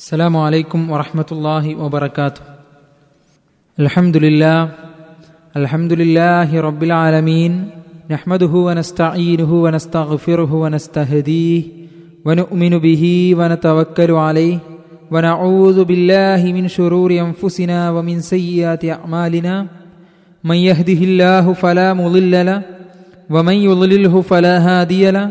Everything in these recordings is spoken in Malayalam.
السلام عليكم ورحمة الله وبركاته. الحمد لله الحمد لله رب العالمين نحمده ونستعينه ونستغفره ونستهديه ونؤمن به ونتوكل عليه ونعوذ بالله من شرور أنفسنا ومن سيئات أعمالنا. من يهده الله فلا مضل له ومن يضلله فلا هادي له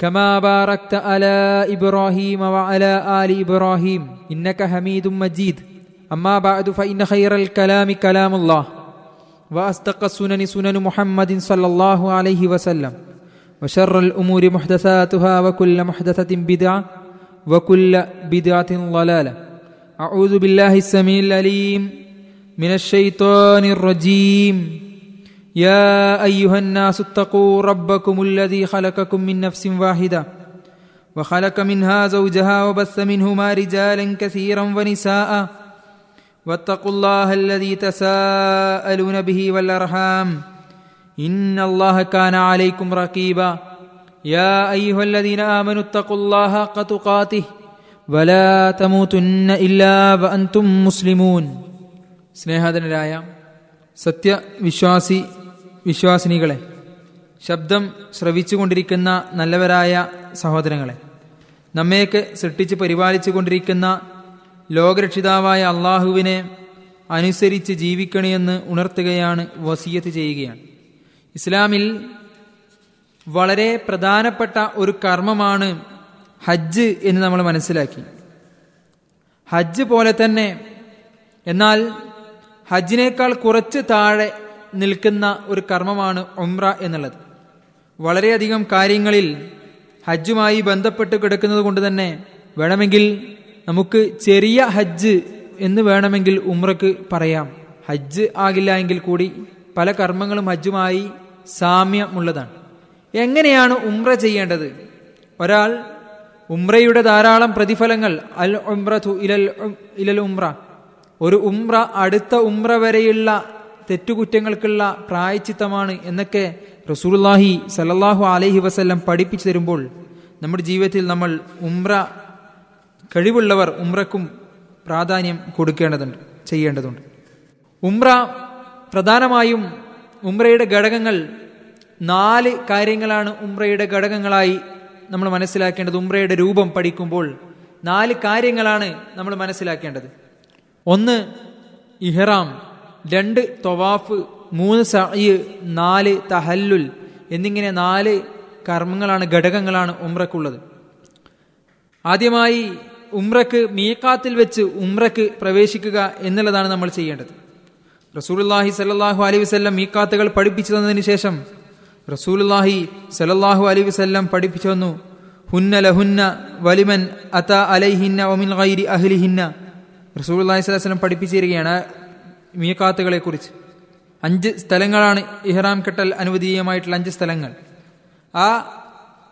كما باركت على إبراهيم وعلى آل إبراهيم إنك حميد مجيد. أما بعد فإن خير الكلام كلام الله وأصدق السنن سنن محمد صلى الله عليه وسلم وشر الأمور محدثاتها وكل محدثة بدعة وكل بدعة ضلالة. أعوذ بالله السميع العليم من الشيطان الرجيم. يا ايها الناس اتقوا ربكم الذي خلقكم من نفس واحده وخلق منها زوجها وبث منهما رجالا كثيرا ونساء واتقوا الله الذي تساءلون به والارحام ان الله كان عليكم رقيبا يا ايها الذين امنوا اتقوا الله حق تقاته ولا تموتن الا وانتم مسلمون സ്നേഹധനരായ സത്യവിശ്വാസി വിശ്വാസിനികളെ ശബ്ദം ശ്രവിച്ചുകൊണ്ടിരിക്കുന്ന നല്ലവരായ സഹോദരങ്ങളെ നമ്മയൊക്കെ സൃഷ്ടിച്ച് പരിപാലിച്ചു കൊണ്ടിരിക്കുന്ന ലോകരക്ഷിതാവായ അള്ളാഹുവിനെ അനുസരിച്ച് ജീവിക്കണമെന്ന് ഉണർത്തുകയാണ് വസീയത്ത് ചെയ്യുകയാണ്. ഇസ്ലാമിൽ വളരെ പ്രധാനപ്പെട്ട ഒരു കർമ്മമാണ് ഹജ്ജ് എന്ന് നമ്മൾ മനസ്സിലാക്കി. ഹജ്ജ് പോലെ തന്നെ എന്നാൽ ഹജ്ജിനേക്കാൾ കുറച്ച് താഴെ നിൽക്കുന്ന ഒരു കർമ്മമാണ് ഉംറ എന്നുള്ളത്. വളരെയധികം കാര്യങ്ങളിൽ ഹജ്ജുമായി ബന്ധപ്പെട്ട് കിടക്കുന്നത് കൊണ്ട് തന്നെ വേണമെങ്കിൽ നമുക്ക് ചെറിയ ഹജ്ജ് എന്ന് വേണമെങ്കിൽ ഉംറക്ക് പറയാം. ഹജ്ജ് ആകില്ല എങ്കിൽ കൂടി പല കർമ്മങ്ങളും ഹജ്ജുമായി സാമ്യമുള്ളതാണ്. എങ്ങനെയാണ് ഉംറ ചെയ്യേണ്ടത്? ഒരാൾ ഉംറയുടെ ധാരാളം പ്രതിഫലങ്ങൾ അൽ ഉംറ ഇലൽ ഇലൽ ഉംറ. ഒരു ഉംറ അടുത്ത ഉംറ വരെയുള്ള തെറ്റുകുറ്റങ്ങൾക്കുള്ള പ്രായച്ചിത്തമാണ് എന്നൊക്കെ റസൂലുല്ലാഹി സലല്ലാഹു അലഹി വസ്ല്ലം പഠിപ്പിച്ചു തരുമ്പോൾ നമ്മുടെ ജീവിതത്തിൽ നമ്മൾ ഉംറ കഴിവുള്ളവർ ഉംറക്കും പ്രാധാന്യം കൊടുക്കേണ്ടതുണ്ട് ചെയ്യേണ്ടതുണ്ട്. ഉംറ പ്രധാനമായും ഉംറയുടെ ഘടകങ്ങൾ നാല് കാര്യങ്ങളാണ് ഉംറയുടെ ഘടകങ്ങളായി നമ്മൾ മനസ്സിലാക്കേണ്ടത്. ഉംറയുടെ രൂപം പഠിക്കുമ്പോൾ നാല് കാര്യങ്ങളാണ് നമ്മൾ മനസ്സിലാക്കേണ്ടത്. ഒന്ന് ഇഹ്റാം രണ്ട് തൊവാഫ് മൂന്ന് സയ്യ് നാല് തഹല്ലുൽ എന്നിങ്ങനെ നാല് കർമ്മങ്ങളാണ് ഘടകങ്ങളാണ് ഉംറക്കുള്ളത്. ആദ്യമായി ഉംറക്ക് മീക്കാത്തിൽ വെച്ച് ഉംറക്ക് പ്രവേശിക്കുക എന്നുള്ളതാണ് നമ്മൾ ചെയ്യേണ്ടത്. റസൂലുല്ലാഹി സല്ലാഹു അലൈഹി വസ്ല്ലം മീക്കാത്തുകൾ പഠിപ്പിച്ചു തന്നതിന് ശേഷം റസൂലുല്ലാഹി സലല്ലാഹു അലൈഹി വസ്ല്ലം പഠിപ്പിച്ചു തന്നു ഹുന്ന ലഹുന്ന വലിമൻ അത അലൈഹിന്ന ഒമിൻ ഗൈരി അഹ്ലിഹിന്ന. റസൂലുല്ലാഹി സ്വലം പഠിപ്പിച്ചു തരികയാണ് മീക്കാത്തുകളെ കുറിച്ച് അഞ്ച് സ്ഥലങ്ങളാണ് ഇഹ്റാം കെട്ടൽ അനുവദീയമായിട്ടുള്ള അഞ്ച് സ്ഥലങ്ങൾ. ആ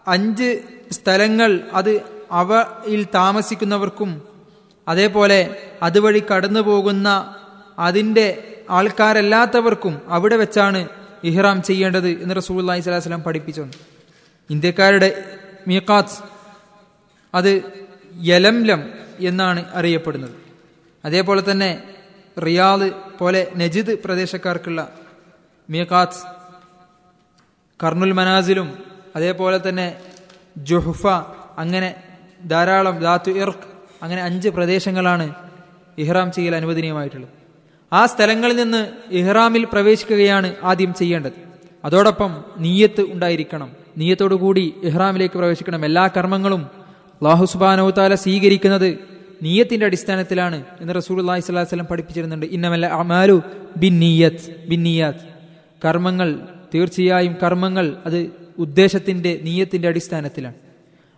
അഞ്ച് സ്ഥലങ്ങൾ അത് അവയിൽ താമസിക്കുന്നവർക്കും അതേപോലെ അതുവഴി കടന്നു പോകുന്ന അതിന്റെ ആൾക്കാരല്ലാത്തവർക്കും അവിടെ വെച്ചാണ് ഇഹ്റാം ചെയ്യേണ്ടത് എന്ന് റസൂല്ലാഹി സ്വലാഹു വസ്ലാം പഠിപ്പിച്ചു ഇന്ത്യക്കാരുടെ മീക്കാത്ത് അത് യലംലം എന്നാണ് അറിയപ്പെടുന്നത്. അതേപോലെ തന്നെ റിയാദ് പോലെ നജിദ് പ്രദേശക്കാർക്കുള്ള മിയക്കാത്ത് കർണുൽ മനാസിലും അതേപോലെ തന്നെ ജുഹ്ഫ അങ്ങനെ ധാരാളം ദാത്തു ഇർക്ക് അങ്ങനെ അഞ്ച് പ്രദേശങ്ങളാണ് ഇഹ്റാം ചെയ്യൽ അനുവദനീയമായിട്ടുള്ളത്. ആ സ്ഥലങ്ങളിൽ നിന്ന് ഇഹ്റാമിൽ പ്രവേശിക്കുകയാണ് ആദ്യം ചെയ്യേണ്ടത്. അതോടൊപ്പം നീയത്ത് ഉണ്ടായിരിക്കണം. നീയത്തോടുകൂടി ഇഹ്റാമിലേക്ക് പ്രവേശിക്കണം. എല്ലാ കർമ്മങ്ങളും അള്ളാഹു സുബാനോത്താല സ്വീകരിക്കുന്നത് നീയത്തിന്റെ അടിസ്ഥാനത്തിലാണ് എന്ന് റസൂൽ അള്ളാഹി സ്വലാഹു പഠിപ്പിച്ചിരുന്നുണ്ട്. ഇന്നമല്ല അമാലു ബിൻ നീയത്ത് ബിൻ നീയാത്ത് കർമ്മങ്ങൾ തീർച്ചയായും കർമ്മങ്ങൾ അത് ഉദ്ദേശത്തിന്റെ നീയത്തിന്റെ അടിസ്ഥാനത്തിലാണ്.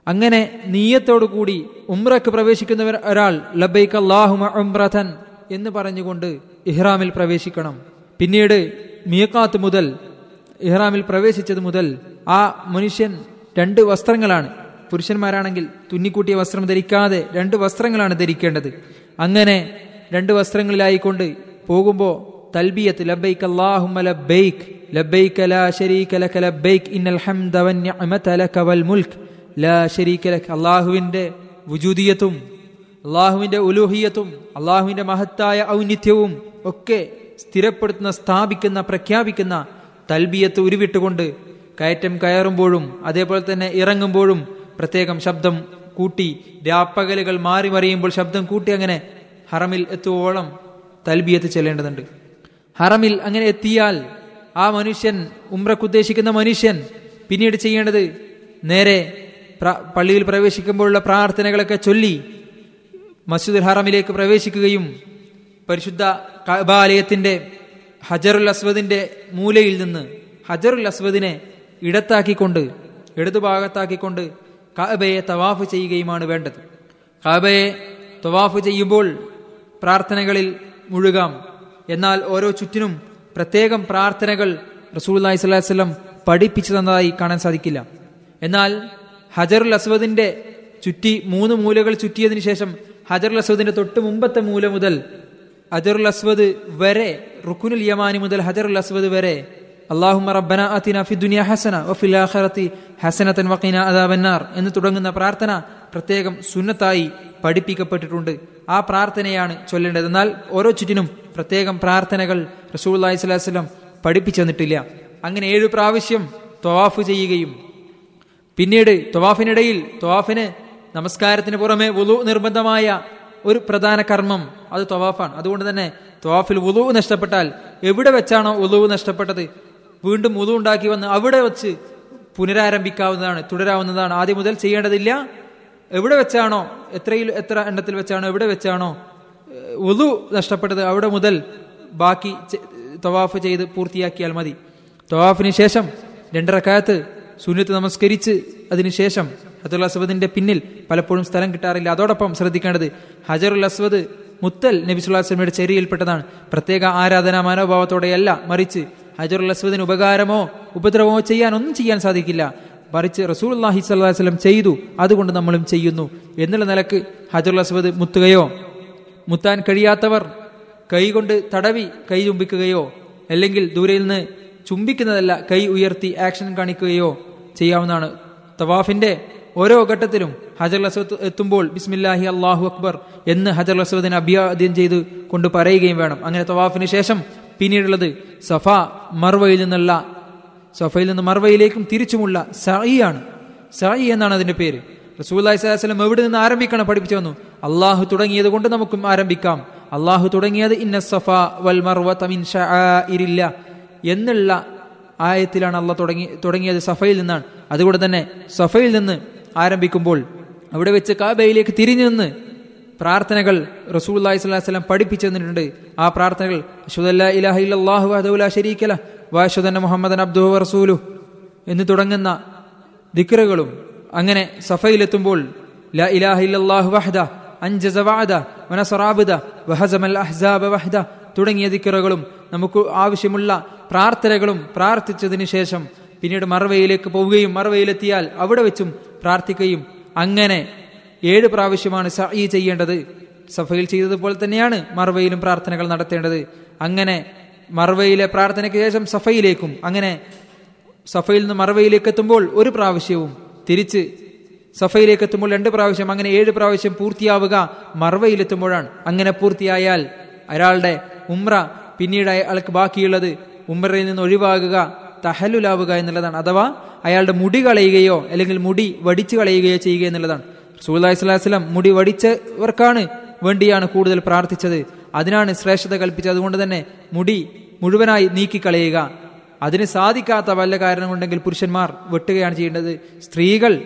അങ്ങനെ നീയത്തോടുകൂടി ഉംറക്ക് പ്രവേശിക്കുന്നവർ ഒരാൾ ലബൈക്ക് അള്ളാഹുമ ഉംറഥൻ എന്ന് പറഞ്ഞുകൊണ്ട് ഇഹ്റാമിൽ പ്രവേശിക്കണം. പിന്നീട് മീക്കാത്ത് മുതൽ ഇഹ്റാമിൽ പ്രവേശിച്ചത് മുതൽ ആ മനുഷ്യൻ രണ്ട് വസ്ത്രങ്ങളാണ്. പുരുഷന്മാരാണെങ്കിൽ തുന്നിക്കൂട്ടിയ വസ്ത്രം ധരിക്കാതെ രണ്ട് വസ്ത്രങ്ങളാണ് ധരിക്കേണ്ടത്. അങ്ങനെ രണ്ട് വസ്ത്രങ്ങളിലായിക്കൊണ്ട് പോകുമ്പോൾ തൽബിയത്ത് ലബൈക്ക് അല്ലാഹുമ്മ ലബൈക്ക് ലബൈക്ക് ലാ ശരീക ലക ലബൈക്ക് ഇന്നൽ ഹംദ വന്നിഅമത ലക വൽ മുൽക്ക് ലാ ശരീക ലക അല്ലാഹുവിന്റെ വുജൂദിയത്തും അള്ളാഹുവിന്റെ ഉലൂഹിയത്തും അള്ളാഹുവിന്റെ മഹത്തായ ഔന്നിത്യവും ഒക്കെ സ്ഥിരപ്പെടുത്തുന്ന സ്ഥാപിക്കുന്ന പ്രഖ്യാപിക്കുന്ന തൽബിയത്ത് ഉരുവിട്ടുകൊണ്ട് കയറ്റം കയറുമ്പോഴും അതേപോലെ തന്നെ ഇറങ്ങുമ്പോഴും പ്രത്യേകം ശബ്ദം കൂട്ടി രാപ്പകലുകൾ മാറി മറിയുമ്പോൾ ശബ്ദം കൂട്ടി അങ്ങനെ ഹറമിൽ എത്തുവോളം തൽബിയത്ത് ചെല്ലേണ്ടതുണ്ട്. ഹറമിൽ അങ്ങനെ എത്തിയാൽ ആ മനുഷ്യൻ ഉംറക്ക് ഉദ്ദേശിക്കുന്ന മനുഷ്യൻ പിന്നീട് ചെയ്യേണ്ടത് നേരെ പള്ളിയിൽ പ്രവേശിക്കുമ്പോഴുള്ള പ്രാർത്ഥനകളൊക്കെ ചൊല്ലി മസ്ജിദുൽ ഹറമിലേക്ക് പ്രവേശിക്കുകയും പരിശുദ്ധ കബാലയത്തിന്റെ ഹജറുൽ അസ്വദിന്റെ മൂലയിൽ നിന്ന് ഹജറുൽ അസ്വദിനെ ഇടത്താക്കിക്കൊണ്ട് ഇടതുഭാഗത്താക്കിക്കൊണ്ട് കഅബയെ തവാഫ് ചെയ്യുകയുമാണ് വേണ്ടത്. കാബയെ തവാഫ് ചെയ്യുമ്പോൾ പ്രാർത്ഥനകളിൽ മുഴുകാം. എന്നാൽ ഓരോ ചുറ്റിനും പ്രത്യേകം പ്രാർത്ഥനകൾ റസൂൽ വസല്ലം പഠിപ്പിച്ചു തന്നതായി കാണാൻ സാധിക്കില്ല. എന്നാൽ ഹജറുൽ അസ്വദിന്റെ ചുറ്റി മൂന്ന് മൂലകൾ ചുറ്റിയതിനു ശേഷം ഹജറുൽ അസ്വദിന്റെ തൊട്ട് മുമ്പത്തെ മൂല മുതൽ ഹജറുൽ അസ്വദ് വരെ റുക്കുനുൽ യമാനി മുതൽ ഹജറുൽ അസ്വദ് വരെ അള്ളാഹുമ്മ റബ്ബന അതിന ഫി ദുനിയ ഹസന വഫിൽ ആഖിറതി ഹസനതൻ വക്കീന അദാബന്നാർ എന്ന് തുടങ്ങുന്ന പ്രാർത്ഥന പ്രത്യേകം സുന്നത്തായി പഠിപ്പിക്കപ്പെട്ടിട്ടുണ്ട്. ആ പ്രാർത്ഥനയാണ് ചൊല്ലേണ്ടത്. എന്നാൽ ഓരോ ചുറ്റിനും പ്രത്യേകം പ്രാർത്ഥനകൾ റസൂൽ അലൈഹി സ്വലാസ്ലം പഠിപ്പിച്ചു തന്നിട്ടില്ല. അങ്ങനെ ഏഴു പ്രാവശ്യം തൊവാഫ് ചെയ്യുകയും പിന്നീട് തൊവാഫിനിടയിൽ തൊവാഫിന് നമസ്കാരത്തിന് പുറമെ വുളു നിർബന്ധമായ ഒരു പ്രധാന കർമ്മം അത് തൊവാഫാണ്. അതുകൊണ്ട് തന്നെ തൊവാഫിൽ വുളു നഷ്ടപ്പെട്ടാൽ എവിടെ വെച്ചാണോ വുളു നഷ്ടപ്പെട്ടത്? വീണ്ടും വുളു ഉണ്ടാക്കി വന്ന് അവിടെ വെച്ച് പുനരാരംഭിക്കാവുന്നതാണ് തുടരാവുന്നതാണ്. ആദ്യം മുതൽ ചെയ്യേണ്ടതില്ല. എവിടെ വെച്ചാണോ എത്രയിൽ എത്ര എണ്ണത്തിൽ വെച്ചാണോ എവിടെ വെച്ചാണോ വുളു നഷ്ടപ്പെട്ടത് അവിടെ മുതൽ ബാക്കി തവാഫ് ചെയ്ത് പൂർത്തിയാക്കിയാൽ മതി. തവാഫിന് ശേഷം രണ്ടരക്കാലത്ത് സുന്നത്ത് നമസ്കരിച്ച് അതിനുശേഷം ഹജറുൽ അസ്വദിന്റെ പിന്നിൽ പലപ്പോഴും സ്ഥലം കിട്ടാറില്ല. അതോടൊപ്പം ശ്രദ്ധിക്കേണ്ടത് ഹജറുൽ അസ്വദ് മുത്തൽ നബി സുല്ലാസ്ലമിയുടെ ചെറിയിൽപ്പെട്ടതാണ് പ്രത്യേക ആരാധനാ മനോഭാവത്തോടെയല്ല മറിച്ച് ഹജറുൽ അസ്വദിന് ഉപകാരമോ ഉപദ്രവമോ ചെയ്യാൻ ഒന്നും ചെയ്യാൻ സാധിക്കില്ല. മറിച്ച് റസൂൽ അള്ളാഹി സ്വല്ലം ചെയ്തു അതുകൊണ്ട് നമ്മളും ചെയ്യുന്നു. എന്നുള്ള നിലയ്ക്ക് ഹജറുൽ അസ്വദ് മുത്തുകയോ മുത്താൻ കഴിയാത്തവർ കൈകൊണ്ട് തടവി കൈ ചുംബിക്കുകയോ അല്ലെങ്കിൽ ദൂരയിൽ നിന്ന് ചുംബിക്കുന്നതല്ല കൈ ഉയർത്തി ആക്ഷൻ കാണിക്കുകയോ ചെയ്യാവുന്നതാണ്. തവാഫിന്റെ ഓരോ ഘട്ടത്തിലും ഹജർ അസ്വദ് എത്തുമ്പോൾ ബിസ്മില്ലാഹി അള്ളാഹു അക്ബർ എന്ന് ഹജർ അസ്വദിനെ അഭിവാദ്യം ചെയ്ത് കൊണ്ട് പറയുകയും വേണം. അങ്ങനെ തവാഫിന് ശേഷം പിന്നീടുള്ളത് സഫ മർവയിൽ നിന്നുള്ള സഫയിൽ നിന്ന് മർവയിലേക്കും തിരിച്ചുമുള്ള സഇയാണ് സഇ എന്നാണ് അതിന്റെ പേര്. റസൂല്ലി സ്വലം എവിടെ നിന്ന് ആരംഭിക്കണം പഠിപ്പിച്ചു വന്നു അള്ളാഹു തുടങ്ങിയത് കൊണ്ട് നമുക്കും ആരംഭിക്കാം. അള്ളാഹു തുടങ്ങിയത് ഇന്ന സഫ വൽ മർവ തമിൻ ഇരില്ല എന്നുള്ള ആയത്തിലാണ് അള്ളാഹ് തുടങ്ങി തുടങ്ങിയത് സഫയിൽ നിന്നാണ്. അതുകൊണ്ട് തന്നെ സഫയിൽ നിന്ന് ആരംഭിക്കുമ്പോൾ അവിടെ വെച്ച് കാബയിലേക്ക് തിരിഞ്ഞു നിന്ന് പ്രാർത്ഥനകൾ റസൂൽ അലൈഹി സ്വലാം പഠിപ്പിച്ചു തന്നിട്ടുണ്ട് ആ പ്രാർത്ഥനകൾ അഷ്ഹദുല്ലാ ഇലാഹ ഇല്ലല്ലാഹു വഹ്ദഹു ലാ ശരീക ലഹ് വഅഷ്ഹദു മുഹമ്മദൻ അബ്ദുഹു റസൂലു എന്ന് തുടങ്ങുന്ന ദിക്റുകളും അങ്ങനെ സഫയിലെത്തുമ്പോൾ ഇലാഹ അബ്ദ അഹ്സാബ വഹദ തുടങ്ങിയ ദിക്റുകളും നമുക്ക് ആവശ്യമുള്ള പ്രാർത്ഥനകളും പ്രാർത്ഥിച്ചതിന് ശേഷം പിന്നീട് മറവയിലേക്ക് പോവുകയും മറവയിലെത്തിയാൽ അവിടെ വെച്ചും പ്രാർത്ഥിക്കുകയും അങ്ങനെ ഏഴ് പ്രാവശ്യമാണ് സഈ ചെയ്യേണ്ടത്. സഫയിൽ ചെയ്തതുപോലെ തന്നെയാണ് മർവയിലും പ്രാർത്ഥനകൾ നടത്തേണ്ടത്. അങ്ങനെ മറവയിലെ പ്രാർത്ഥനയ്ക്ക് ശേഷം സഫയിലേക്കും അങ്ങനെ സഫയിൽ നിന്ന് മറവയിലേക്ക് എത്തുമ്പോൾ ഒരു പ്രാവശ്യവും തിരിച്ച് സഫയിലേക്ക് എത്തുമ്പോൾ രണ്ട് പ്രാവശ്യം അങ്ങനെ ഏഴ് പ്രാവശ്യം പൂർത്തിയാവുക മറവയിലെത്തുമ്പോഴാണ് അങ്ങനെ പൂർത്തിയായാൽ അയാളുടെ ഉമ്ര പിന്നീട് അയാൾക്ക് ബാക്കിയുള്ളത് ഉമ്രയിൽ നിന്ന് ഒഴിവാകുക തഹലുലാവുക എന്നുള്ളതാണ്. അഥവാ അയാളുടെ മുടി കളയുകയോ അല്ലെങ്കിൽ മുടി വടിച്ചു കളയുകയോ ചെയ്യുക എന്നുള്ളതാണ്. റസൂല്ലി സ്വലാസ്ലം മുടി വടിച്ചവർക്കാണ് വേണ്ടിയാണ് കൂടുതൽ പ്രാർത്ഥിച്ചത്. അതിനാണ് ശ്രേഷ്ഠത കൽപ്പിച്ചത്. അതുകൊണ്ട് തന്നെ മുടി മുഴുവനായി നീക്കിക്കളയുക. അതിന് സാധിക്കാത്ത വല്ല കാരണം കൊണ്ടെങ്കിൽ പുരുഷന്മാർ വെട്ടുകയാണ് ചെയ്യേണ്ടത്. സ്ത്രീകൾ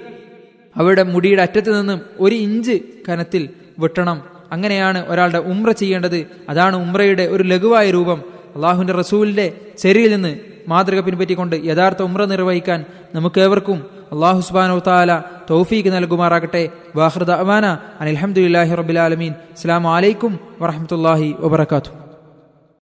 അവരുടെ മുടിയുടെ അറ്റത്ത് നിന്നും ഒരു ഇഞ്ച് കനത്തിൽ വെട്ടണം. അങ്ങനെയാണ് ഒരാളുടെ ഉമ്ര ചെയ്യേണ്ടത്. അതാണ് ഉമ്രയുടെ ഒരു ലഘുവായ രൂപം. അള്ളാഹുവിന്റെ റസൂലിന്റെ ചെരിയിൽ നിന്ന് മാതൃക പിൻപറ്റിക്കൊണ്ട് യഥാർത്ഥ ഉമ്ര നിർവഹിക്കാൻ നമുക്ക് ഏവർക്കും അള്ളാഹു സുബാനോ താല തൗഫീഖ് നൽകുമാറാകട്ടെ. വാഹൃദ അവാന അനിൽഹമുല്ലാഹി റബിലാലമീൻ അസ്സാം വലൈക്കും വറഹമത്തല്ലാഹി വബർക്കാത്തു